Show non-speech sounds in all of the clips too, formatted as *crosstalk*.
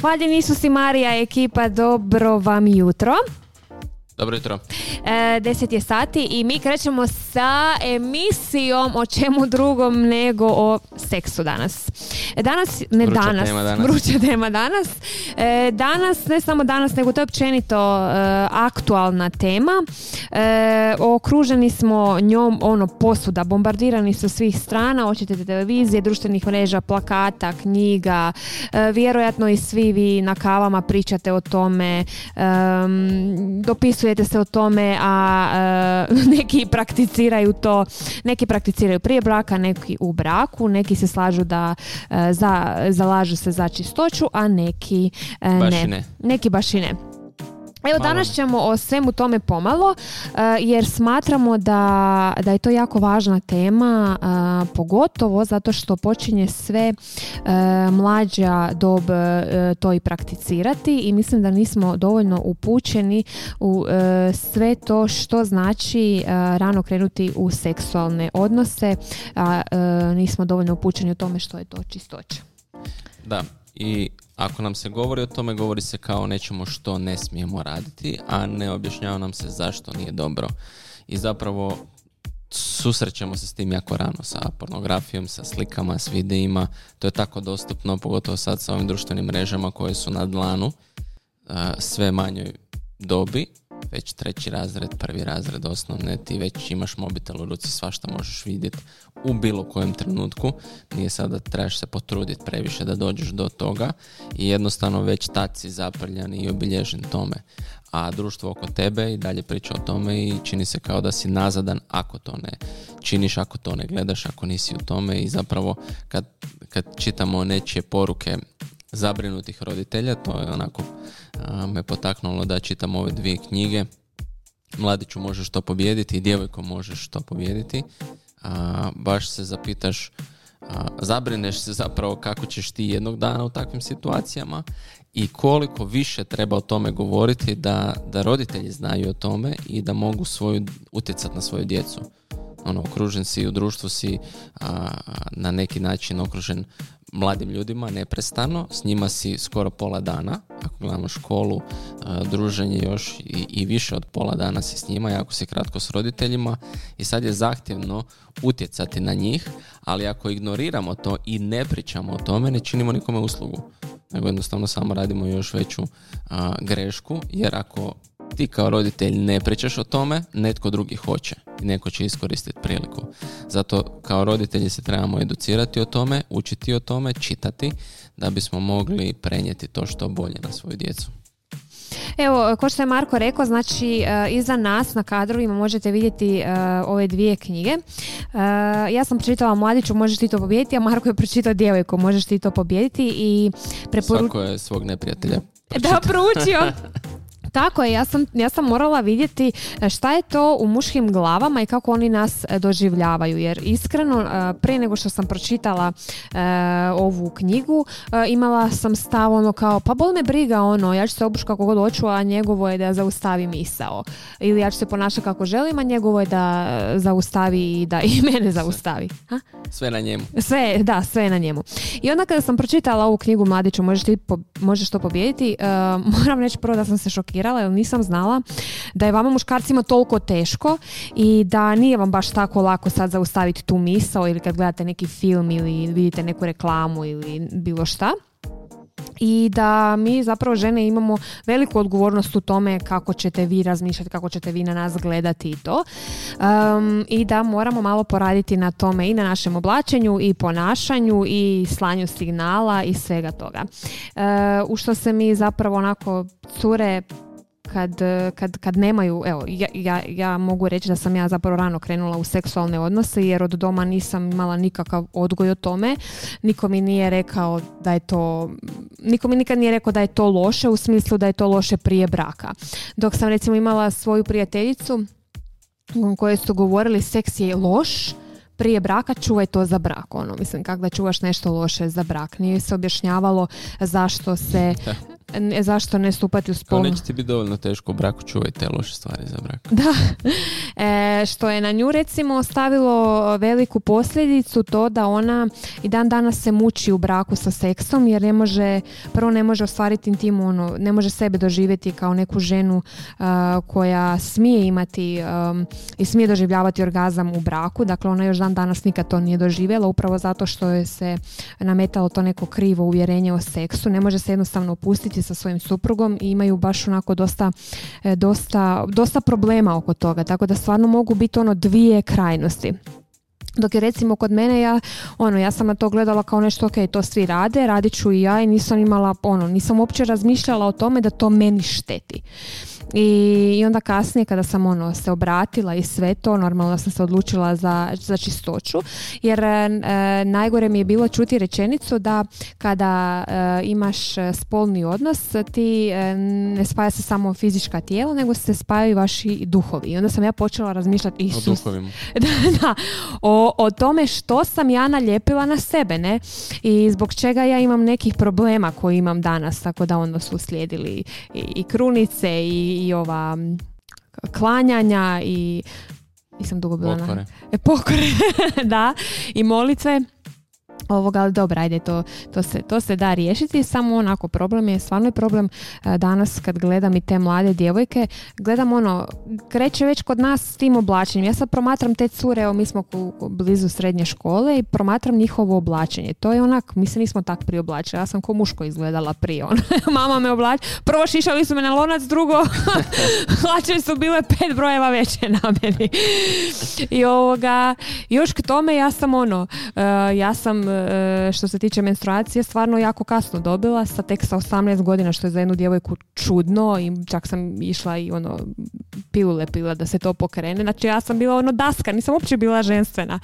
Hvaljen Isus i Marija ekipa, dobro vam jutro. Dobro jutro. E, 10 je sati i mi krećemo sa emisijom o čemu drugom nego o seksu danas. E, danas, ne Vruća danas, tema danas. vruća tema danas. E, danas, ne samo danas, nego to je općenito e, aktualna tema. E, okruženi smo njom ono posuda, bombardirani su svih strana, očitete televizije, društvenih mreža, plakata, knjiga, e, vjerojatno i svi vi na kavama pričate o tome, dopisujete se o tome, a e, *laughs* neki prakticiraju to, neki prakticiraju prije braka, neki u braku, neki se slažu da e, za, zalažu se za čistoću, a neki e, ne. ne. Neki baš i ne. Evo danas ćemo o svemu tome pomalo e, jer smatramo da, da je to jako važna tema e, pogotovo zato što počinje sve e, mlađa dob to i prakticirati i mislim da nismo dovoljno upućeni u sve to što znači rano krenuti u seksualne odnose a nismo dovoljno upućeni o tome što je to čistoća. Da, i ako nam se govori o tome, govori se kao nečemu što ne smijemo raditi, a ne objašnjava nam se zašto nije dobro. I zapravo susrećemo se s tim jako rano, sa pornografijom, sa slikama, s videima. To je tako dostupno, pogotovo sad sa ovim društvenim mrežama koje su na dlanu, sve manjoj dobi, već treći razred, prvi razred osnovne, ti već imaš mobitel u ruci, svašta možeš vidjeti u bilo kojem trenutku. Nije sad da trebaš se potruditi previše da dođeš do toga i jednostavno već tad si zaprljan i obilježen tome. A društvo oko tebe i dalje priča o tome i čini se kao da si nazadan ako to ne činiš, ako to ne gledaš, ako nisi u tome i zapravo kad, kad čitamo nečije poruke zabrinutih roditelja, to je onako me potaknulo da čitam ove dvije knjige. Mladiću možeš to pobijediti i djevojko možeš to pobijediti. A, baš se zapitaš, a, zabrineš se zapravo kako ćeš ti jednog dana u takvim situacijama i koliko više treba o tome govoriti da, da roditelji znaju o tome i da mogu svoju, utjecati na svoju djecu ono, okružen si u društvu si a, na neki način okružen mladim ljudima neprestano, s njima si skoro pola dana, ako gledamo školu, a, druženje još i, i više od pola dana si s njima, jako si kratko s roditeljima i sad je zahtjevno utjecati na njih, ali ako ignoriramo to i ne pričamo o tome, ne činimo nikome uslugu nego jednostavno samo radimo još veću a, grešku, jer ako ti kao roditelj ne pričaš o tome, netko drugi hoće i neko će iskoristiti priliku. Zato kao roditelji se trebamo educirati o tome, učiti o tome, čitati, da bismo mogli prenijeti to što bolje na svoju djecu. Evo, ko što je Marko rekao, znači e, iza nas na kadrovima možete vidjeti e, ove dvije knjige. E, ja sam pročitala Mladiću, možeš ti to pobijediti, a Marko je pročitao Djevojku, možeš ti to pobijediti i preporučujem Svako je svog neprijatelja da proučio. *laughs* Tako je, ja sam, ja sam morala vidjeti e, šta je to u muškim glavama i kako oni nas e, doživljavaju. Jer iskreno, e, prije nego što sam pročitala e, ovu knjigu, e, imala sam stav ono kao, pa bol me briga ono, ja ću se obući kako god hoću, a njegovo je da zaustavi misao. Ili ja ću se ponašati kako želim, a njegovo je da zaustavi i da i *laughs* mene zaustavi. Ha? Sve na njemu. Sve, da, sve na njemu. I onda kada sam pročitala ovu knjigu Mladiću, možeš, ti po- možeš to pobijediti, moram reći prvo da sam se šokirala jer nisam znala da je vama muškarcima toliko teško i da nije vam baš tako lako sad zaustaviti tu misao ili kad gledate neki film ili vidite neku reklamu ili bilo šta i da mi zapravo žene imamo veliku odgovornost u tome kako ćete vi razmišljati, kako ćete vi na nas gledati i to. Um, I da moramo malo poraditi na tome i na našem oblačenju i ponašanju i slanju signala i svega toga. Uh, u što se mi zapravo onako cure kad, kad, kad nemaju, evo, ja, ja, ja mogu reći da sam ja zapravo rano krenula u seksualne odnose jer od doma nisam imala nikakav odgoj o tome. Niko mi nije rekao da je to, niko mi nikad nije rekao da je to loše u smislu da je to loše prije braka. Dok sam recimo imala svoju prijateljicu u kojoj su govorili seks je loš, prije braka čuvaj to za brak. Ono, mislim, kako da čuvaš nešto loše za brak. Nije se objašnjavalo zašto se ne, zašto ne stupati u Kao spolnu... neće ti biti dovoljno teško u braku, čuvaj te loše stvari za brak. Da, e, što je na nju recimo ostavilo veliku posljedicu to da ona i dan danas se muči u braku sa seksom jer ne može, prvo ne može ostvariti intimu, ono, ne može sebe doživjeti kao neku ženu a, koja smije imati um, i smije doživljavati orgazam u braku, dakle ona još dan danas nikad to nije doživjela upravo zato što je se nametalo to neko krivo uvjerenje o seksu, ne može se jednostavno opustiti sa svojim suprugom i imaju baš onako dosta, e, dosta, dosta problema oko toga, tako da stvarno mogu biti ono dvije krajnosti. Dok je recimo kod mene ja, ono, ja sam na to gledala kao nešto, ok, to svi rade, radit ću i ja i nisam imala, ono, nisam uopće razmišljala o tome da to meni šteti. I, I onda kasnije kada sam ono se obratila i sve to, normalno sam se odlučila za, za čistoću, jer e, najgore mi je bilo čuti rečenicu da kada e, imaš spolni odnos, ti e, ne spaja se samo fizička tijela, nego se spajaju vaši duhovi. I onda sam ja počela razmišljati Isus, O duhovima. *laughs* da, da, o, o tome što sam ja nalijepila na sebe, ne? I zbog čega ja imam nekih problema koje imam danas, tako da onda su slijedili i, i krunice i, i ova klanjanja i nisam dugo bila na- Pokore. E, pokore, *laughs* da, i molitve. Ovoga, ali dobro, ajde, to, to, se, to se da riješiti, samo onako problem je, stvarno je problem e, danas kad gledam i te mlade djevojke, gledam ono, kreće već kod nas s tim oblačenjem. Ja sad promatram te cure, evo mi smo blizu srednje škole i promatram njihovo oblačenje. To je onak, mi se nismo tak prije oblačili, ja sam ko muško izgledala prije. Ono. *laughs* Mama me oblači, prvo šišali su me na lonac, drugo *laughs* hlače su bile pet brojeva veće na meni. I ovoga, još k tome ja sam ono, e, ja sam što se tiče menstruacije stvarno jako kasno dobila, sa tek sa 18 godina što je za jednu djevojku čudno i čak sam išla i ono pilule pila da se to pokrene. Znači ja sam bila ono daska, nisam uopće bila ženstvena.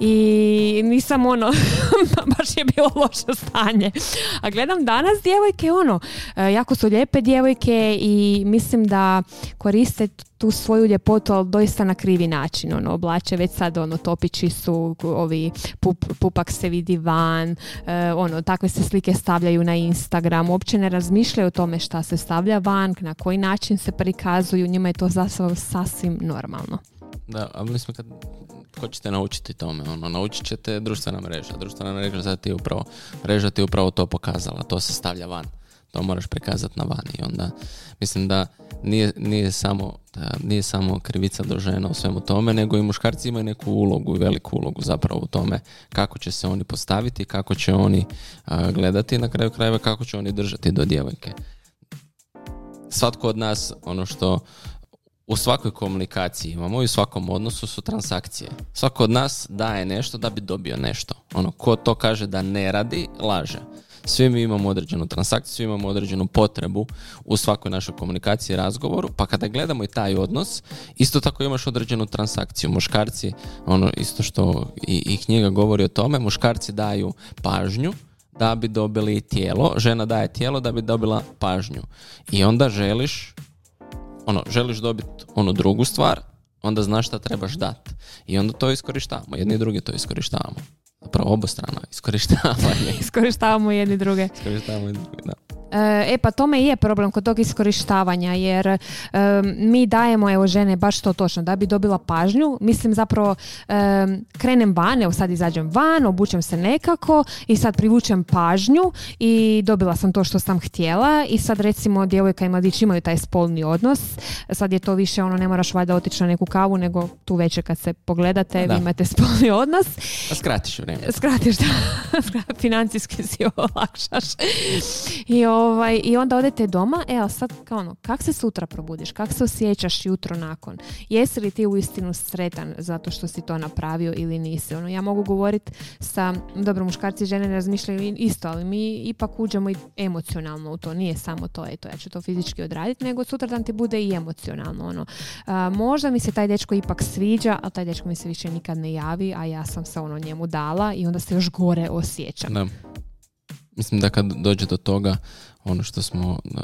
I nisam ono, *laughs* baš je bilo loše stanje. A gledam danas djevojke ono, e, jako su lijepe djevojke i mislim da koriste tu svoju ljepotu, ali doista na krivi način. Ono, oblače već sad, ono, topići su, ovi, pup, pupak se vidi van, e, ono, takve se slike stavljaju na Instagram, uopće ne razmišljaju o tome šta se stavlja van, na koji način se prikazuju, njima je to zapravo sasvim normalno. Da, ali mislim kad hoćete naučiti tome, ono, naučit ćete društvena mreža. Društvena mreža ti upravo, mreža ti upravo to pokazala, to se stavlja van. To moraš prikazati na van i onda mislim da nije, nije, samo, da nije samo krivica do žena u svemu tome, nego i muškarci imaju neku ulogu veliku ulogu zapravo u tome kako će se oni postaviti, kako će oni gledati na kraju krajeva kako će oni držati do djevojke. Svatko od nas, ono što u svakoj komunikaciji imamo i u svakom odnosu su transakcije. Svako od nas daje nešto da bi dobio nešto. Ono, ko to kaže da ne radi, laže. Svi mi imamo određenu transakciju, svi imamo određenu potrebu u svakoj našoj komunikaciji i razgovoru, pa kada gledamo i taj odnos, isto tako imaš određenu transakciju. Muškarci, ono isto što i, i knjiga govori o tome, muškarci daju pažnju, da bi dobili tijelo, žena daje tijelo da bi dobila pažnju. I onda želiš ono, želiš dobiti onu drugu stvar, onda znaš šta trebaš dat. I onda to iskorištavamo. Jedni i drugi to iskorištavamo. Obostrano iskorištavanje. *laughs* Iskorištavamo jedni druge. iskorištavamo jedni drugi, da. E pa tome je problem kod tog iskorištavanja jer em, mi dajemo evo žene baš to točno da bi dobila pažnju mislim zapravo em, krenem van evo sad izađem van obučem se nekako i sad privučem pažnju i dobila sam to što sam htjela i sad recimo djevojka i mladić imaju taj spolni odnos sad je to više ono ne moraš valjda otići na neku kavu nego tu večer kad se pogledate Da. vi imate spolni odnos A skratiš vrijeme. skratiš da *laughs* financijski si olakšaš i, ovaj, i onda odete doma e ali sad kao ono kak se sutra probudiš? Kak se osjećaš jutro nakon? Jesi li ti uistinu sretan zato što si to napravio ili nisi? Ono ja mogu govoriti sa dobro muškarci i žene ne razmišljaju isto ali mi ipak uđemo i emocionalno u to. Nije samo to eto ja ću to fizički odraditi nego sutra dan ti bude i emocionalno ono. A, možda mi se taj dečko ipak sviđa a taj dečko mi se više nikad ne javi a ja sam se ono njemu dala i onda se još gore osjećam. Da. Mislim da kad dođe do toga, ono što smo uh,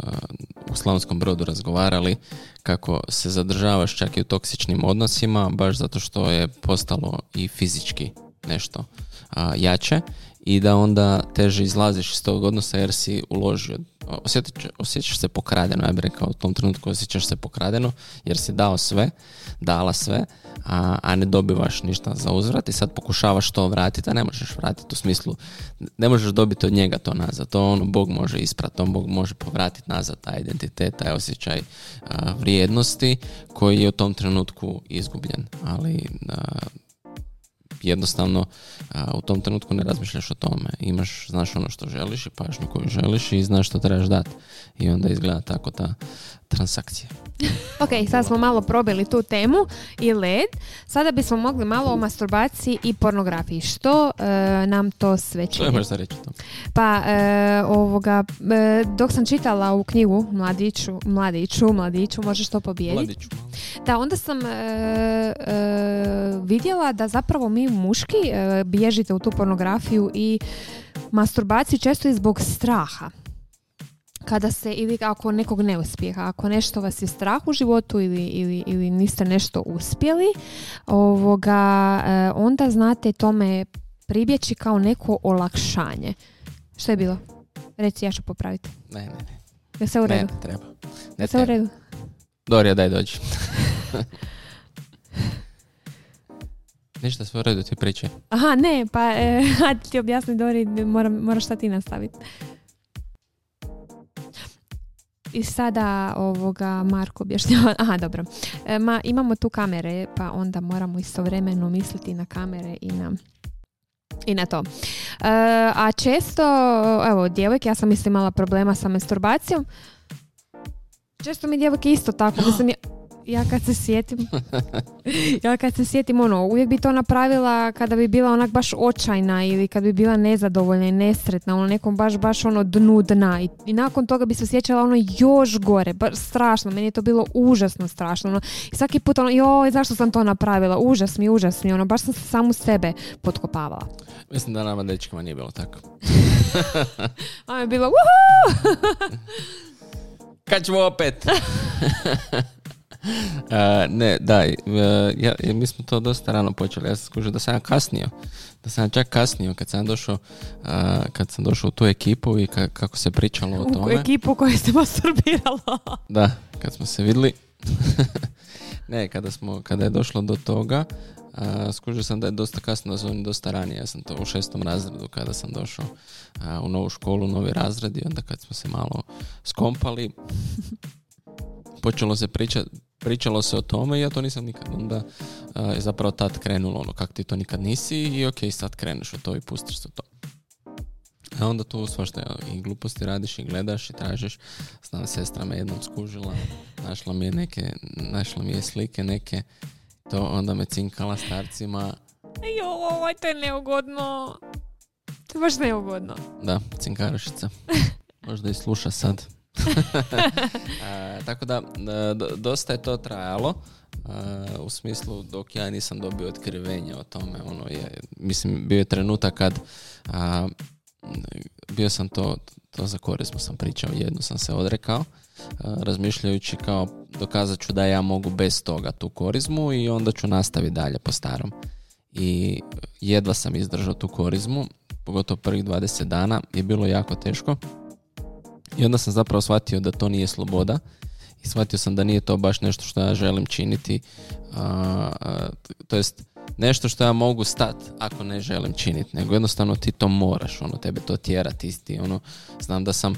u Slavonskom brodu razgovarali, kako se zadržavaš čak i u toksičnim odnosima, baš zato što je postalo i fizički nešto a, jače i da onda teže izlaziš iz tog odnosa jer si uložio osjetit, osjećaš se pokradeno, ja bih rekao u tom trenutku osjećaš se pokradeno jer si dao sve, dala sve, a, a ne dobivaš ništa za uzvrat i sad pokušavaš to vratiti, a ne možeš vratiti u smislu, ne možeš dobiti od njega to nazad, to ono Bog može isprati, on Bog može povratiti nazad taj identitet, taj osjećaj vrijednosti koji je u tom trenutku izgubljen, ali jednostavno u tom trenutku ne razmišljaš o tome. Imaš, znaš ono što želiš i pažnju koju želiš i znaš što trebaš dati. I onda izgleda tako ta transakcija. *laughs* ok, sad smo malo probili tu temu i led. Sada bismo mogli malo o masturbaciji i pornografiji. Što e, nam to sve čini? Što je reći to? Pa, e, ovoga, e, dok sam čitala u knjigu Mladiću, Mladiću, Mladiću, možeš to pobijediti. Mladiću. Da, onda sam vidjela da zapravo mi muški bježite u tu pornografiju i masturbaciju često i zbog straha kada se ili ako nekog ne uspjeha, ako nešto vas je strah u životu ili, ili, ili niste nešto uspjeli, ovoga, e, onda znate tome pribjeći kao neko olakšanje. Što je bilo? Reci, ja ću popraviti. Ne, ne, ne. Je se u redu? Ne, treba. Ne, se u redu? Dorija, daj dođi. *laughs* Ništa sve u redu, ti pričaj. Aha, ne, pa e, *laughs* ti objasni Dori, moram, moraš šta ti nastaviti. I sada ovoga Marko objašnjava, aha dobro, e, ma, imamo tu kamere pa onda moramo istovremeno misliti na kamere i na i na to. E, a često, evo, djevojke, ja sam mislim imala problema sa masturbacijom. Često mi djevojke isto tako, mislim, *gasps* ja kad se sjetim, *laughs* ja kad se sjetim, ono, uvijek bi to napravila kada bi bila onak baš očajna ili kad bi bila nezadovoljna i nesretna, ono, nekom baš, baš ono dnu dna i, i nakon toga bi se osjećala ono još gore, baš strašno, meni je to bilo užasno strašno, ono, i svaki put ono, joj, zašto sam to napravila, užas mi, užas mi, ono, baš sam se samu sebe potkopavala. Mislim da nama dečkama nije bilo tako. *laughs* A je bilo, wuhu! Kad ćemo opet? *laughs* *laughs* ne, da, ja, mi smo to dosta rano počeli. Ja sam skužio da sam ja kasnio. Da sam ja čak kasnio kad sam došao kad sam došao u tu ekipu i kako se pričalo o tome. U ekipu koju se masturbiralo. *laughs* da, kad smo se vidjeli. *laughs* ne, kada, smo, kada je došlo do toga, Uh, skužio sam da je dosta kasno, da dosta ranije. Ja sam to u šestom razredu kada sam došao u novu školu, novi razred i onda kad smo se malo skompali, počelo se pričati pričalo se o tome i ja to nisam nikad. Onda je zapravo tad krenulo ono kako ti to nikad nisi i ok, sad kreneš u to i pustiš se to. A onda tu svašta i gluposti radiš i gledaš i tražiš. Znam, sestra me jednom skužila, našla mi je neke, našla mi je slike neke, to onda me cinkala starcima. Joj, to je neugodno. To je baš neugodno. Da, cinkarošica. *laughs* Možda i sluša sad. *laughs* tako da, dosta je to trajalo. u smislu dok ja nisam dobio otkrivenje o tome ono je, mislim bio je trenutak kad bio sam to to za korismo sam pričao jednu sam se odrekao razmišljajući kao dokazat ću da ja mogu bez toga tu korizmu i onda ću nastaviti dalje po starom i jedva sam izdržao tu korizmu pogotovo prvih 20 dana je bilo jako teško i onda sam zapravo shvatio da to nije sloboda i shvatio sam da nije to baš nešto što ja želim činiti, to jest nešto što ja mogu stat ako ne želim činiti, nego jednostavno ti to moraš, ono, tebe to tjera, ti, ti ono, znam da sam,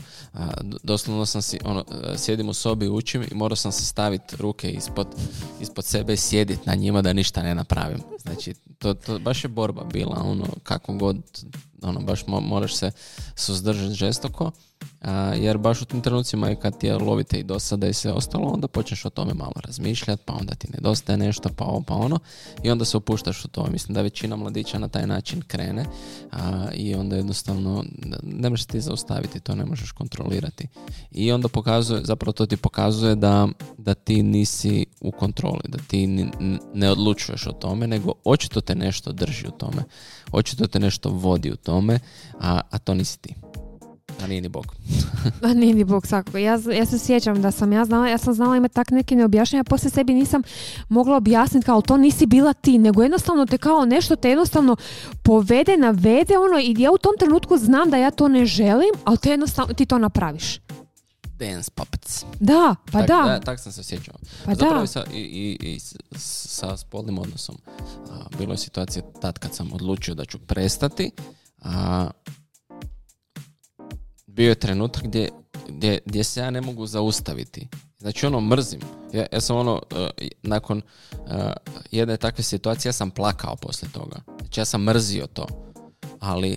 doslovno sam si, ono, sjedim u sobi, učim i morao sam se staviti ruke ispod, ispod sebe i sjediti na njima da ništa ne napravim. Znači, to, to baš je borba bila, ono, kako god, ono, baš moraš se suzdržati žestoko jer baš u tim trenucima i kad je lovite i dosada i sve ostalo, onda počneš o tome malo razmišljati, pa onda ti nedostaje nešto, pa ovo, pa ono, i onda se opuštaš u to. Mislim da većina mladića na taj način krene a, i onda jednostavno ne možeš ti zaustaviti, to ne možeš kontrolirati. I onda pokazuje, zapravo to ti pokazuje da, da ti nisi u kontroli, da ti ne odlučuješ o tome, nego očito te nešto drži u tome, očito te nešto vodi u tome, a, a to nisi ti. A nije ni Bog. *laughs* A nije ni Bog, svakako. Ja, ja se sjećam da sam ja znala, ja sam znala imati tak neke neobjašnjenja, poslije sebi nisam mogla objasniti kao to nisi bila ti, nego jednostavno te kao nešto te jednostavno povede, navede ono i ja u tom trenutku znam da ja to ne želim, ali te jednostavno ti to napraviš. Dance puppets. Da, pa tak, da. tak sam se osjećao. Pa Zapravo da. i sa, i, i, i sa spolnim odnosom. A, bilo je situacija tad kad sam odlučio da ću prestati. A, bio je trenutak gdje, gdje, gdje se ja ne mogu zaustaviti. Znači ono mrzim. Ja, ja sam ono, e, nakon e, jedne takve situacije ja sam plakao poslije toga. Znači ja sam mrzio to. Ali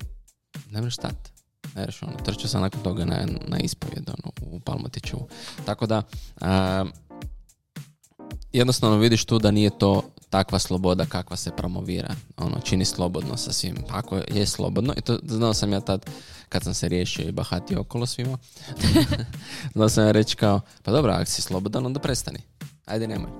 ne možeš stati. Ne ono, trčao sam nakon toga na, na ispovjed ono, u Palmotićevu. Tako da a, jednostavno vidiš tu da nije to takva sloboda kakva se promovira. Ono, čini slobodno sa svim. Ako je slobodno, i to znao sam ja tad kad sam se riješio i bahatio okolo svima, *laughs* znao sam reći kao, pa dobro, ako si slobodan, onda prestani. Ajde, nemoj.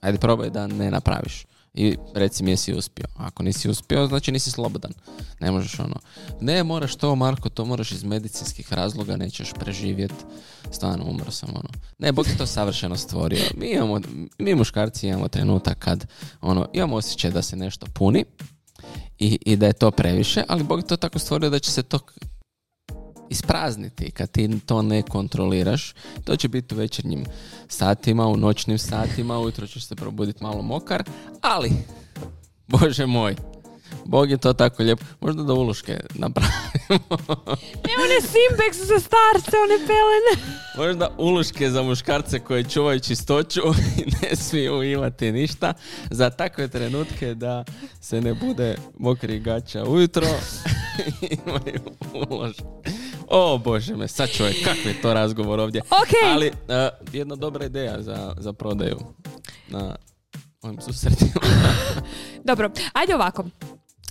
Ajde, probaj da ne napraviš. I reci mi jesi uspio. Ako nisi uspio, znači nisi slobodan. Ne možeš ono, ne moraš to, Marko, to moraš iz medicinskih razloga, nećeš preživjeti. Stvarno, umro sam ono. Ne, Bog je to savršeno stvorio. Mi imamo, mi muškarci imamo trenutak kad ono, imamo osjećaj da se nešto puni i, i da je to previše, ali Bog je to tako stvorio da će se to isprazniti kad ti to ne kontroliraš. To će biti u večernjim satima, u noćnim satima, ujutro ćeš se probuditi malo mokar, ali, Bože moj, Bog je to tako lijep. Možda da uloške napravimo. *laughs* Ne one za starce, one pelene. *laughs* Možda uloške za muškarce koji čuvaju čistoću *laughs* i ne smiju imati ništa za takve trenutke da se ne bude mokri gaća ujutro imaju uloške. O Bože me, sad čovjek, kakav je to razgovor ovdje. Ok. Ali e, jedna dobra ideja za, za prodaju na ovim susretima. *laughs* Dobro, ajde ovako.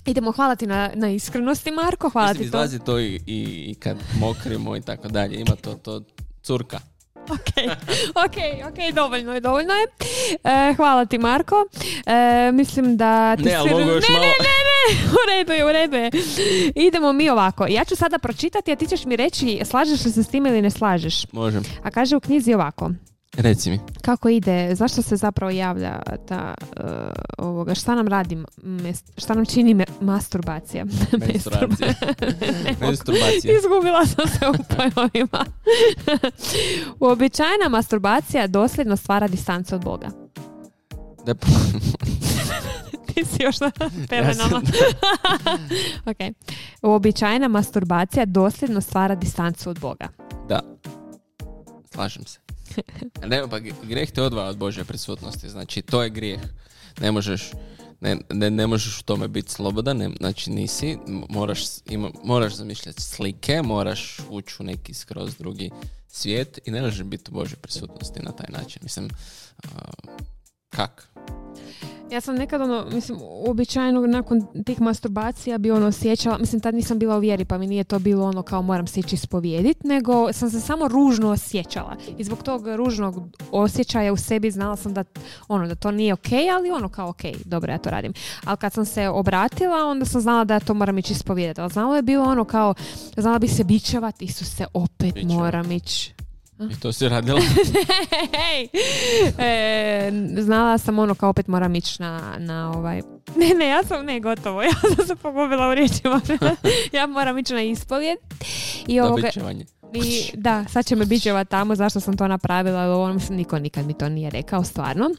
Idemo, hvala ti na, na iskrenosti, Marko, hvala Mislim, ti to. izlazi to i, i, i kad mokrimo i tako dalje. Ima to, to curka. Ok, *laughs* ok, ok, dovoljno je, dovoljno je. E, hvala ti, Marko. E, mislim da ti Ne, još ne, ne, ne, ne, *laughs* u redu je, u redu je. Idemo mi ovako. Ja ću sada pročitati, a ti ćeš mi reći slažeš li se s tim ili ne slažeš. Možem. A kaže u knjizi ovako. Reci mi. Kako ide, zašto se zapravo javlja ta, e, ovoga, šta nam radi, šta nam čini me- masturbacija? *laughs* Menstruacija. *laughs* Menstruacija. Izgubila sam se u pojmovima. Uobičajena masturbacija dosljedno stvara distancu od Boga. Da, Ti si još na pelenama. *laughs* ok. Uobičajena masturbacija dosljedno stvara distancu od Boga. da. Slažem se. Ne, pa grijeh te odvaja od Bože prisutnosti. Znači, to je grijeh. Ne možeš, ne, ne, ne možeš u tome biti slobodan, ne, znači nisi, moraš, ima, moraš zamišljati slike, moraš ući u neki skroz drugi svijet i ne možeš biti u Božoj prisutnosti na taj način. Mislim, a, kak? Ja sam nekad ono, mislim, uobičajeno nakon tih masturbacija bi ono osjećala, mislim tad nisam bila u vjeri pa mi nije to bilo ono kao moram se ići ispovijedit, nego sam se samo ružno osjećala. I zbog tog ružnog osjećaja u sebi znala sam da ono da to nije ok, ali ono kao ok, dobro ja to radim. Ali kad sam se obratila, onda sam znala da ja to moram ići ispovijedati. Ali znalo je bilo ono kao, znala bi se bićevat, Isuse, opet moram ići. I to si radila? *laughs* Hej! E, znala sam ono kao opet moram ići na, na ovaj... *laughs* Ne, ne, ja sam, ne, gotovo, *laughs* ja sam se pogubila u riječima. ja moram ići na ispovjed. I Na ovoga, i, da, sad će me bićeva tamo zašto sam to napravila, ali ovo, mislim, niko nikad mi to nije rekao, stvarno.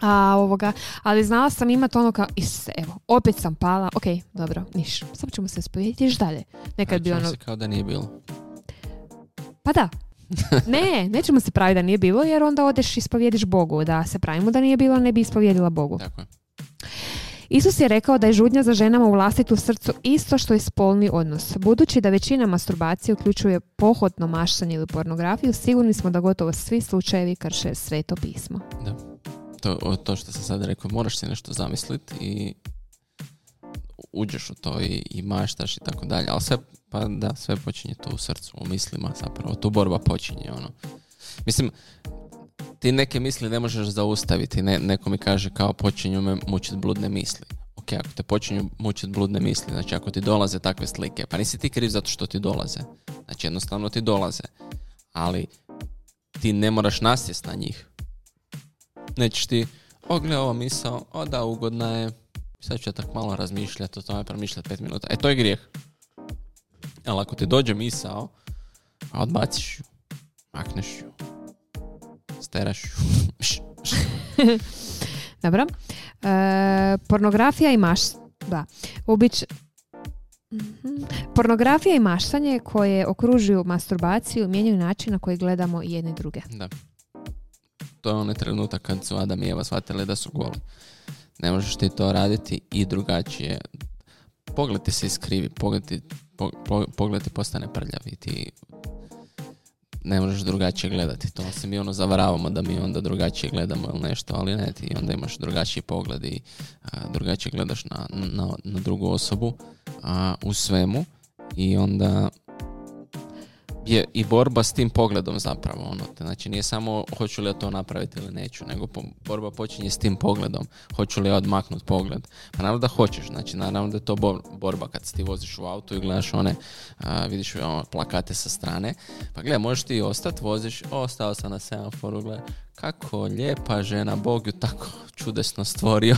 A, ovoga, ali znala sam imati ono kao, is, evo, opet sam pala, ok, dobro, niš, sad ćemo se ispovijediti, još dalje. Nekad bi Vraćamo ono, se kao da nije bilo. pa da. *laughs* Ne, nećemo se praviti da nije bilo, jer onda odeš i ispovjediš Bogu. Da se pravimo da nije bilo, ne bi ispovjedila Bogu. Tako je. Isus je rekao da je žudnja za ženama u vlastitu srcu isto što i spolni odnos. Budući da većina masturbacije uključuje pohotno maštanje ili pornografiju, sigurni smo da gotovo svi slučajevi krše sveto pismo. Da. To, to što sam sad rekao, moraš si nešto zamisliti i uđeš u to i, i maštaš i tako dalje. Ali sve, pa da, sve počinje tu u srcu, u mislima zapravo. Tu borba počinje, ono. Mislim, ti neke misli ne možeš zaustaviti. Ne, neko mi kaže kao počinju me mučiti bludne misli. Ok, ako te počinju mučiti bludne misli, znači ako ti dolaze takve slike, pa nisi ti kriv zato što ti dolaze. Znači jednostavno ti dolaze. Ali ti ne moraš nasjest na njih. Nećeš ti, o gle ova misao, o da ugodna je, sad ću ja tak malo razmišljati o tome, promišljati pet minuta. E to je grijeh. Ali ako ti dođe misao, a odbaciš ju, makneš ju, steraš ju. *laughs* *laughs* Dobro. E, pornografija i maš... Da. Ubić... Mhm. Pornografija i maštanje koje okružuju masturbaciju mijenjaju način na koji gledamo jedni druge. Da. To je onaj trenutak kad su Adam i Eva shvatili da su goli. Ne možeš ti to raditi i drugačije. Pogled ti se iskrivi, pogled ti, pogled ti postane prljav i ti ne možeš drugačije gledati. To se mi ono zavaravamo da mi onda drugačije gledamo ili nešto, ali ne, ti onda imaš drugačiji pogled i drugačije gledaš na, na, na drugu osobu a, u svemu i onda je i borba s tim pogledom zapravo. Ono. Znači nije samo hoću li ja to napraviti ili neću, nego borba počinje s tim pogledom. Hoću li ja odmaknuti pogled? Pa naravno da hoćeš, znači naravno da je to borba kad ti voziš u auto i gledaš one, vidiš ono, plakate sa strane. Pa gledaj, možeš ti ostati, voziš, ostao sam na semaforu, gledaj, kako lijepa žena, Bog ju tako čudesno stvorio.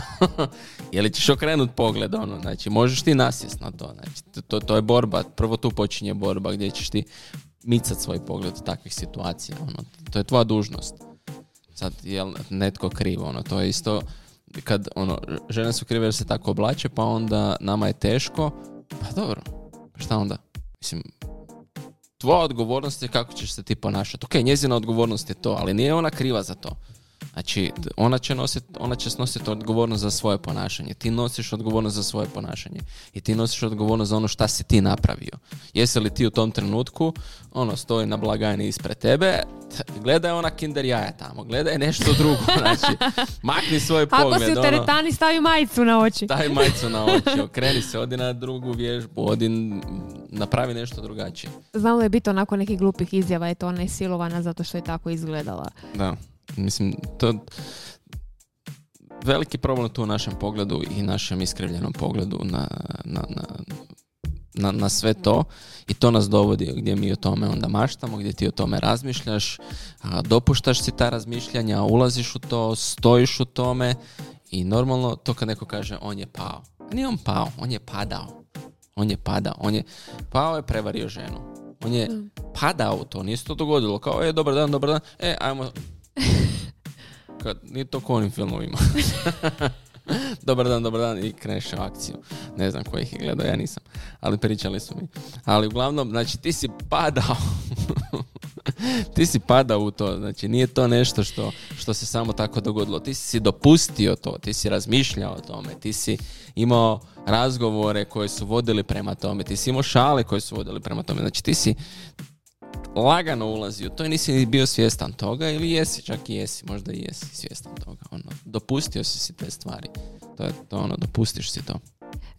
*laughs* je li ćeš okrenut pogled, ono, znači možeš ti nasjest na to, znači to, to je borba, prvo tu počinje borba gdje ćeš ti micat svoj pogled od takvih situacija. Ono, to je tvoja dužnost. Sad, je netko krivo? Ono, to je isto kad ono, žene su krive jer se tako oblače, pa onda nama je teško. Pa dobro, pa šta onda? Mislim, tvoja odgovornost je kako ćeš se ti ponašati. Ok, njezina odgovornost je to, ali nije ona kriva za to. Znači, ona će, nosit, ona će snositi odgovornost za svoje ponašanje. Ti nosiš odgovornost za svoje ponašanje. I ti nosiš odgovornost za ono šta si ti napravio. Jesi li ti u tom trenutku, ono, stoji na blagajni ispred tebe, gledaj ona kinder jaja tamo, gledaj nešto drugo, *laughs* znači, makni svoj pogled. Ako si u teretani, ono, stavi majicu na oči. Stavi majicu na oči, *laughs* okreni se, odi na drugu vježbu, odi, napravi nešto drugačije. Znam da je biti onako nekih glupih izjava, je to ona je silovana zato što je tako izgledala. Da. Mislim, to veliki problem tu u našem pogledu i našem iskrivljenom pogledu na, na, na, na, sve to i to nas dovodi gdje mi o tome onda maštamo, gdje ti o tome razmišljaš, a, dopuštaš si ta razmišljanja, ulaziš u to, stojiš u tome i normalno to kad neko kaže on je pao. Nije on pao, on je padao. On je padao, on je pao je prevario ženu. On je padao u to, nije se to dogodilo. Kao, e, dobar dan, dobar dan, e, ajmo *laughs* kad, nije to ko onim filmovima. *laughs* dobar dan, dobar dan i kreneš u akciju. Ne znam ko ih je gledao, ja nisam. Ali pričali su mi. Ali uglavnom, znači ti si padao. *laughs* ti si padao u to. Znači nije to nešto što, što se samo tako dogodilo. Ti si dopustio to. Ti si razmišljao o tome. Ti si imao razgovore koje su vodili prema tome. Ti si imao šale koje su vodili prema tome. Znači ti si lagano ulazi u to nisi bio svjestan toga ili jesi, čak i jesi, možda i jesi svjestan toga. Ono, dopustio si si te stvari. To je to ono, dopustiš si to.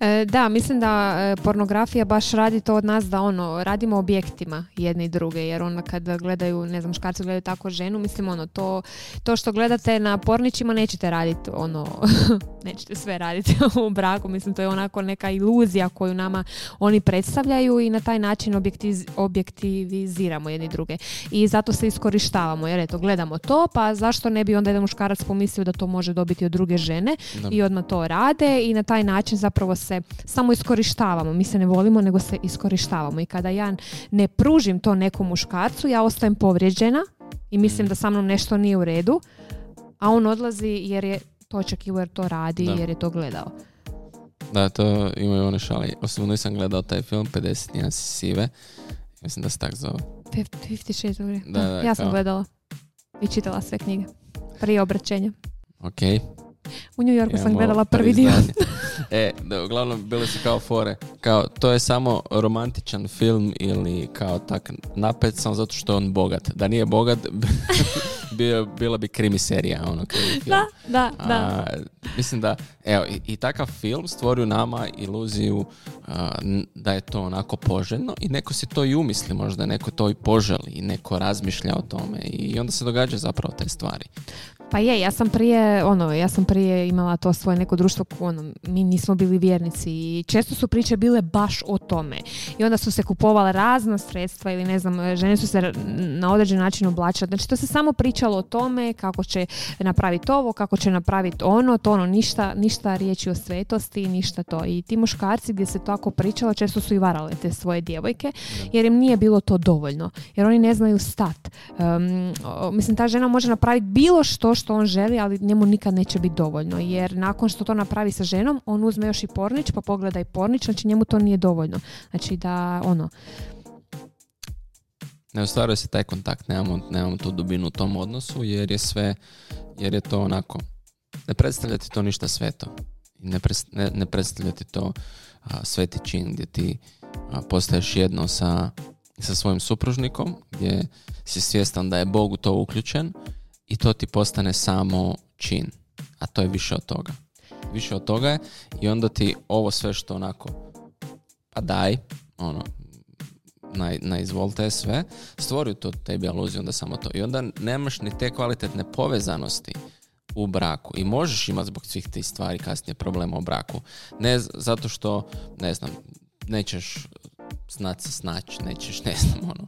E, da, mislim da e, pornografija baš radi to od nas da ono, radimo objektima jedne i druge, jer onda kad gledaju, ne znam, muškarci gledaju tako ženu, mislim ono, to, to što gledate na pornićima nećete raditi ono, *laughs* nećete sve raditi *laughs* u braku, mislim to je onako neka iluzija koju nama oni predstavljaju i na taj način objektiz, objektiviziramo jedni druge. I zato se iskorištavamo, jer eto, gledamo to, pa zašto ne bi onda jedan muškarac pomislio da to može dobiti od druge žene i odmah to rade i na taj način zapravo se samo iskorištavamo. Mi se ne volimo, nego se iskorištavamo. I kada ja ne pružim to nekom muškarcu, ja ostajem povrijeđena i mislim da sa mnom nešto nije u redu, a on odlazi jer je to očekivao jer to radi, jer je to gledao. Da, to imaju one šali. Osobno nisam gledao taj film 50 nijansi sive. Mislim da se tak zove. 56, da, da, ja sam gledala i čitala sve knjige. Prije obraćenja. Ok. U New Yorku sam gledala prvi dio. *laughs* e, da, uglavnom bile su kao fore. Kao, to je samo romantičan film ili kao tak napet samo zato što je on bogat. Da nije bogat, *laughs* bio, bila bi krimi serija. Ono. Da, da, da. mislim da, evo, i, i takav film stvori u nama iluziju da je to onako poželjno i neko si to i umisli možda, neko to i poželi i neko razmišlja o tome i onda se događa zapravo te stvari. Pa je, ja sam prije, ono, ja sam prije imala to svoje neko društvo, ono, mi nismo bili vjernici i često su priče bile baš o tome. I onda su se kupovala razna sredstva ili ne znam, žene su se na određen način oblačile. Znači to se samo pričalo o tome kako će napraviti ovo, kako će napraviti ono, to ono, ništa, ništa riječi o svetosti, ništa to. I ti muškarci gdje se tako pričalo, često su i varale te svoje djevojke, jer im nije bilo to dovoljno. Jer oni ne znaju stat. mislim, ta žena može napraviti bilo što što on želi, ali njemu nikad neće biti dovoljno. Jer nakon što to napravi sa ženom, on uzme još i pornić, pa pogleda i pornić, znači njemu to nije dovoljno. Znači da, ono, ne ostvaruje se taj kontakt, nemamo, nemamo tu dubinu u tom odnosu jer je sve, jer je to onako, ne predstavlja ti to ništa sveto. Ne, ne, ne predstavlja ti to a, sveti čin gdje ti a, postaješ jedno sa, sa svojim supružnikom, gdje si svjestan da je Bog u to uključen i to ti postane samo čin. A to je više od toga. Više od toga je i onda ti ovo sve što onako pa daj, ono, na, na izvolte sve, stvoruju to tebi aluziju onda samo to. I onda nemaš ni te kvalitetne povezanosti u braku i možeš imati zbog svih tih stvari kasnije problema u braku. Ne zato što, ne znam, nećeš znati se snaći, nećeš, *laughs* ne znam, ono,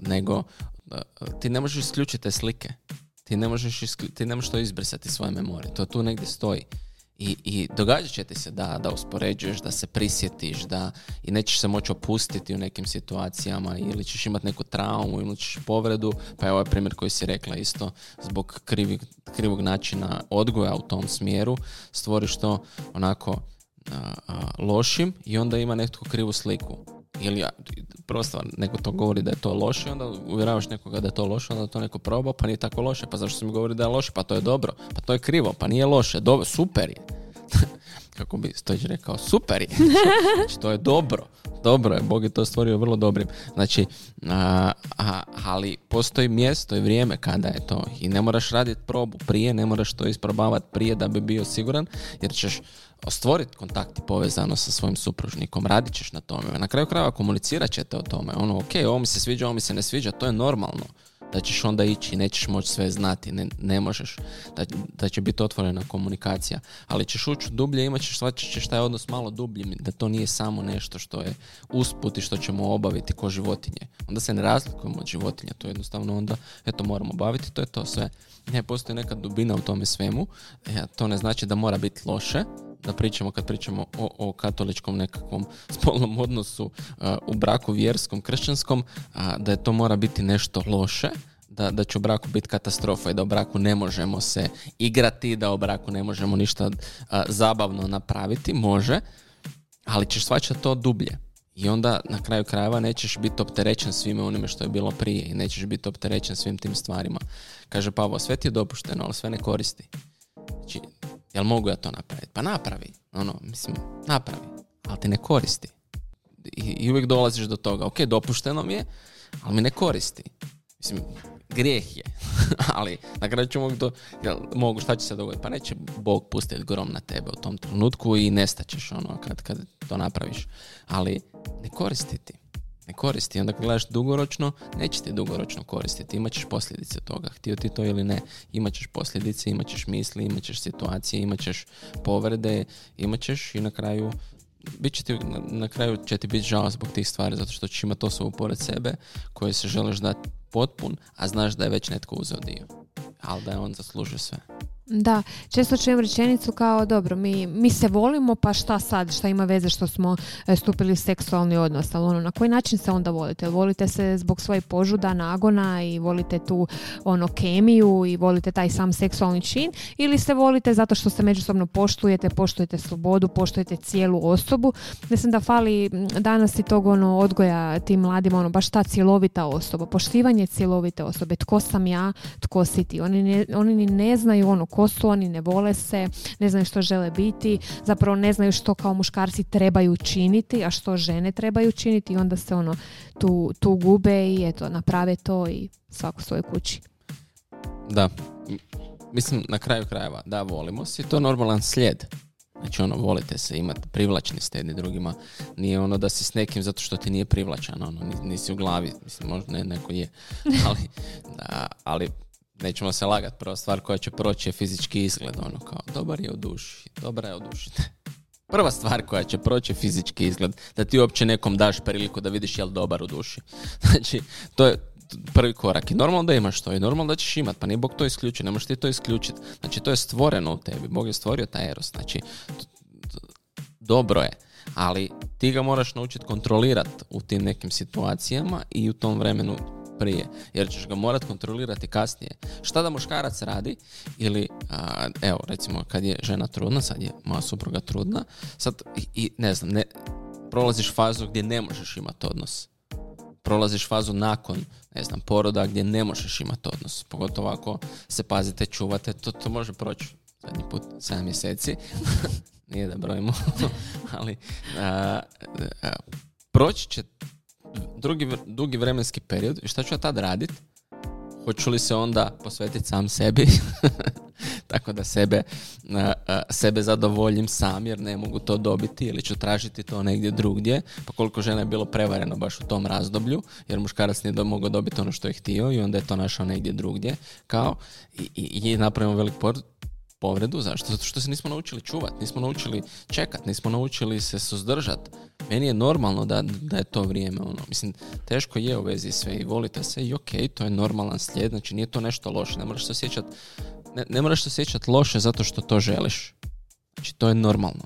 nego ti ne možeš isključiti te slike. Ti ne možeš, ti ne možeš to izbrisati svoje memorije. To tu negdje stoji. I, i događat će ti se da, da uspoređuješ, da se prisjetiš, da i nećeš se moći opustiti u nekim situacijama ili ćeš imati neku traumu ili ćeš povredu, pa je ovaj primjer koji si rekla isto, zbog krivog načina odgoja u tom smjeru, stvoriš to onako lošim i onda ima netko krivu sliku ili prosto neko to govori da je to loše, onda uvjeravaš nekoga da je to loše, onda to neko proba, pa nije tako loše, pa zašto se mi govori da je loše, pa to je dobro, pa to je krivo, pa nije loše, dobro, super je. Kako bi Stojić rekao, super je. *laughs* znači, to je dobro. Dobro je, Bog je to stvorio vrlo dobrim. Znači, a, ali postoji mjesto i vrijeme kada je to. I ne moraš raditi probu prije, ne moraš to isprobavati prije da bi bio siguran, jer ćeš stvoriti kontakt i povezano sa svojim supružnikom, radit ćeš na tome. Na kraju krajeva komunicirat ćete o tome. Ono, ok, ovo mi se sviđa, ovo mi se ne sviđa, to je normalno. Da ćeš onda ići i nećeš moći sve znati, ne, ne možeš. Da, da će biti otvorena komunikacija. Ali ćeš ući dublje imat ćeš, shvatit ćeš taj odnos malo dublji, da to nije samo nešto što je usput i što ćemo obaviti ko životinje. Onda se ne razlikujemo od životinja, to je jednostavno onda, eto, moramo obaviti, to je to sve. Ne, postoji neka dubina u tome svemu, e, to ne znači da mora biti loše, da pričamo kad pričamo o, o katoličkom nekakvom *laughs* spolnom odnosu uh, u braku vjerskom, kršćanskom, uh, da je to mora biti nešto loše, da, da će u braku biti katastrofa i da u braku ne možemo se igrati, da u braku ne možemo ništa uh, zabavno napraviti, može, ali ćeš svačati to dublje. I onda na kraju krajeva nećeš biti opterećen svime onime što je bilo prije i nećeš biti opterećen svim tim stvarima. Kaže Pavo, sve ti je dopušteno, ali sve ne koristi. Znači, Jel mogu ja to napraviti? Pa napravi. Ono, mislim, napravi. Ali ti ne koristi. I, i uvijek dolaziš do toga. Ok, dopušteno mi je, ali mi ne koristi. Mislim, grijeh je. *laughs* ali na kraju ću mogu, do, jel, mogu, šta će se dogoditi? Pa neće Bog pustiti grom na tebe u tom trenutku i nestaćeš ono kad, kad to napraviš. Ali ne koristi ti ne koristi. Onda kad gledaš dugoročno, neće ti dugoročno koristiti. Imaćeš posljedice toga. Htio ti to ili ne. Imaćeš posljedice, imaćeš misli, imaćeš situacije, imaćeš povrede, imaćeš i na kraju bit će ti, na kraju će ti biti žao zbog tih stvari zato što ćeš imati osobu pored sebe koje se želiš dati potpun, a znaš da je već netko uzeo dio. Ali da je on zaslužio sve. Da, često čujem rečenicu kao dobro, mi, mi se volimo pa šta sad, šta ima veze što smo e, stupili u seksualni odnos, ali ono, na koji način se onda volite? Volite se zbog svoje požuda, nagona i volite tu ono kemiju i volite taj sam seksualni čin ili se volite zato što se međusobno poštujete, poštujete slobodu, poštujete cijelu osobu. Mislim da fali danas i tog ono odgoja tim mladima, ono baš ta cjelovita osoba, poštivanje cjelovite osobe, tko sam ja, tko si ti. Oni, ne, oni ni ne znaju ono ko su oni, ne vole se, ne znaju što žele biti, zapravo ne znaju što kao muškarci trebaju činiti, a što žene trebaju činiti i onda se ono tu, tu gube i eto, naprave to i svako svoje kući. Da, mislim na kraju krajeva, da, volimo se, to normalan slijed. Znači ono, volite se, imati privlačni ste jedni drugima. Nije ono da si s nekim zato što ti nije privlačan, ono, nisi u glavi, mislim, možda ne, neko je. *laughs* Ali, da, ali nećemo se lagat, prva stvar koja će proći je fizički izgled, ono kao, dobar je u duši, dobra je u duši. *laughs* Prva stvar koja će proći je fizički izgled, da ti uopće nekom daš priliku da vidiš jel dobar u duši. *laughs* Znači, to je prvi korak. I normalno da imaš to i normalno da ćeš imat, pa nije Bog to isključio, ne možeš ti to isključiti. Znači, to je stvoreno u tebi, Bog je stvorio taj eros, znači, dobro je, ali ti ga moraš naučiti kontrolirati u tim nekim situacijama i u tom vremenu prije, jer ćeš ga morat kontrolirati kasnije. Šta da muškarac radi ili, evo, recimo, kad je žena trudna, sad je moja supruga trudna, sad, i, ne znam, ne, prolaziš fazu gdje ne možeš imati odnos. Prolaziš fazu nakon, ne znam, poroda gdje ne možeš imati odnos. Pogotovo ako se pazite, čuvate, to, to može proći zadnji put 7 mjeseci. *laughs* Nije da brojimo, *laughs* ali a, proći će drugi, dugi vremenski period i šta ću ja tad radit? Hoću li se onda posvetiti sam sebi? *laughs* Tako da sebe, sebe zadovoljim sam jer ne mogu to dobiti ili ću tražiti to negdje drugdje. Pa koliko žena je bilo prevareno baš u tom razdoblju jer muškarac nije mogao dobiti ono što je htio i onda je to našao negdje drugdje. Kao i, i, i napravimo velik povredu. Zašto? Zato što se nismo naučili čuvati, nismo naučili čekat, nismo naučili se suzdržati. Meni je normalno da, da je to vrijeme. Ono. Mislim, teško je u vezi sve i volite se i ok, to je normalan slijed, znači nije to nešto loše. Ne moraš se osjećati ne, ne moraš se osjećati loše zato što to želiš. Znači, to je normalno.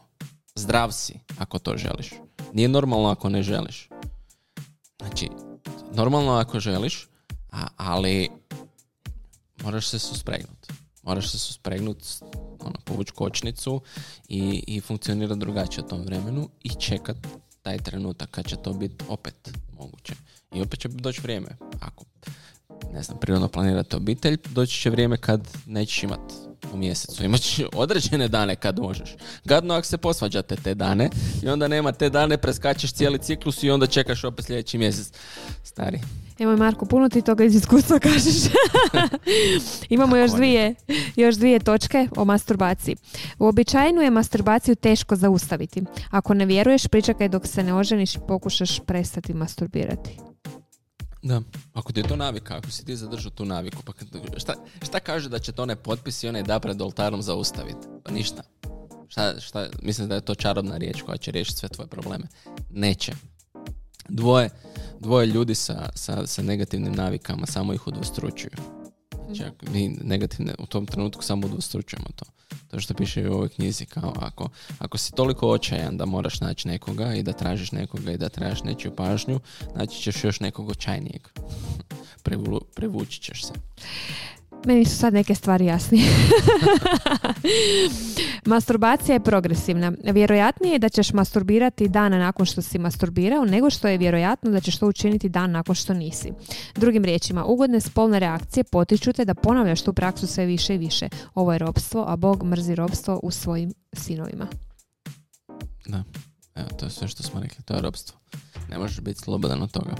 Zdrav si ako to želiš. Nije normalno ako ne želiš. Znači, normalno ako želiš, a, ali moraš se suspregnuti moraš se suspregnuti, ono, povući kočnicu i, i funkcionirati drugačije u tom vremenu i čekat taj trenutak kad će to biti opet moguće. I opet će doći vrijeme. Ako, ne znam, prirodno planirate obitelj, doći će vrijeme kad nećeš imati u mjesecu. Imat će određene dane kad možeš. Gadno ako se posvađate te dane i onda nema te dane, preskačeš cijeli ciklus i onda čekaš opet sljedeći mjesec. Stari, Evo Marko, puno ti toga iz iskustva *laughs* kažeš. *laughs* Imamo još dvije, još dvije točke o masturbaciji. Uobičajenu je masturbaciju teško zaustaviti. Ako ne vjeruješ, pričakaj dok se ne oženiš i pokušaš prestati masturbirati. Da, ako ti je to navika, ako si ti zadržao tu naviku, pa šta, šta kaže da će to ne potpis i onaj da pred oltarom zaustaviti? Pa ništa. Šta, šta, mislim da je to čarobna riječ koja će riješiti sve tvoje probleme. Neće. Dvoje, dvoje ljudi sa, sa, sa negativnim navikama samo ih udvostručuju. Znači, mi negativne, u tom trenutku samo udvostručujemo to. To što piše u ovoj knjizi, kao ako, ako si toliko očajan da moraš naći nekoga i da tražiš nekoga i da tražiš nečiju pažnju, naći ćeš još nekog očajnijeg. *laughs* Prevući ćeš se. Meni su sad neke stvari jasnije. *laughs* Masturbacija je progresivna. Vjerojatnije je da ćeš masturbirati dana nakon što si masturbirao, nego što je vjerojatno da ćeš to učiniti dan nakon što nisi. Drugim riječima, ugodne spolne reakcije potiču te da ponavljaš tu praksu sve više i više. Ovo je robstvo, a Bog mrzi robstvo u svojim sinovima. Da, evo, to je sve što smo rekli, to je robstvo. Ne možeš biti slobodan od toga.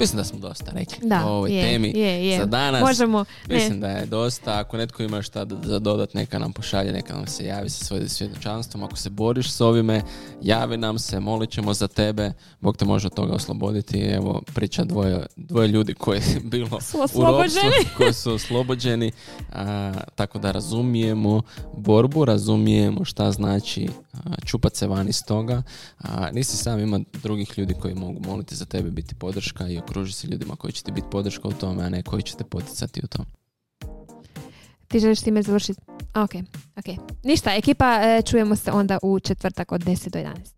Mislim da smo dosta rekli da, o ovoj je, temi je, je. za danas. Možemo, mislim da je dosta. Ako netko ima šta za dodat, neka nam pošalje, neka nam se javi sa svojim svjedočanstvom. Ako se boriš s ovime, javi nam se, molit ćemo za tebe. Bog te može od toga osloboditi. Evo, priča dvoje, dvoje ljudi koji je bilo su u ropstvu, *laughs* koji su oslobođeni. A, tako da razumijemo borbu, razumijemo šta znači čupat se van iz toga. A, nisi sam, ima drugih ljudi koji mogu moliti za tebe, biti podrška i okruži se ljudima koji će ti biti podrška u tome, a ne koji će te poticati u tom. Ti želiš time završiti? Ok, ok. Ništa, ekipa, e, čujemo se onda u četvrtak od 10 do 11.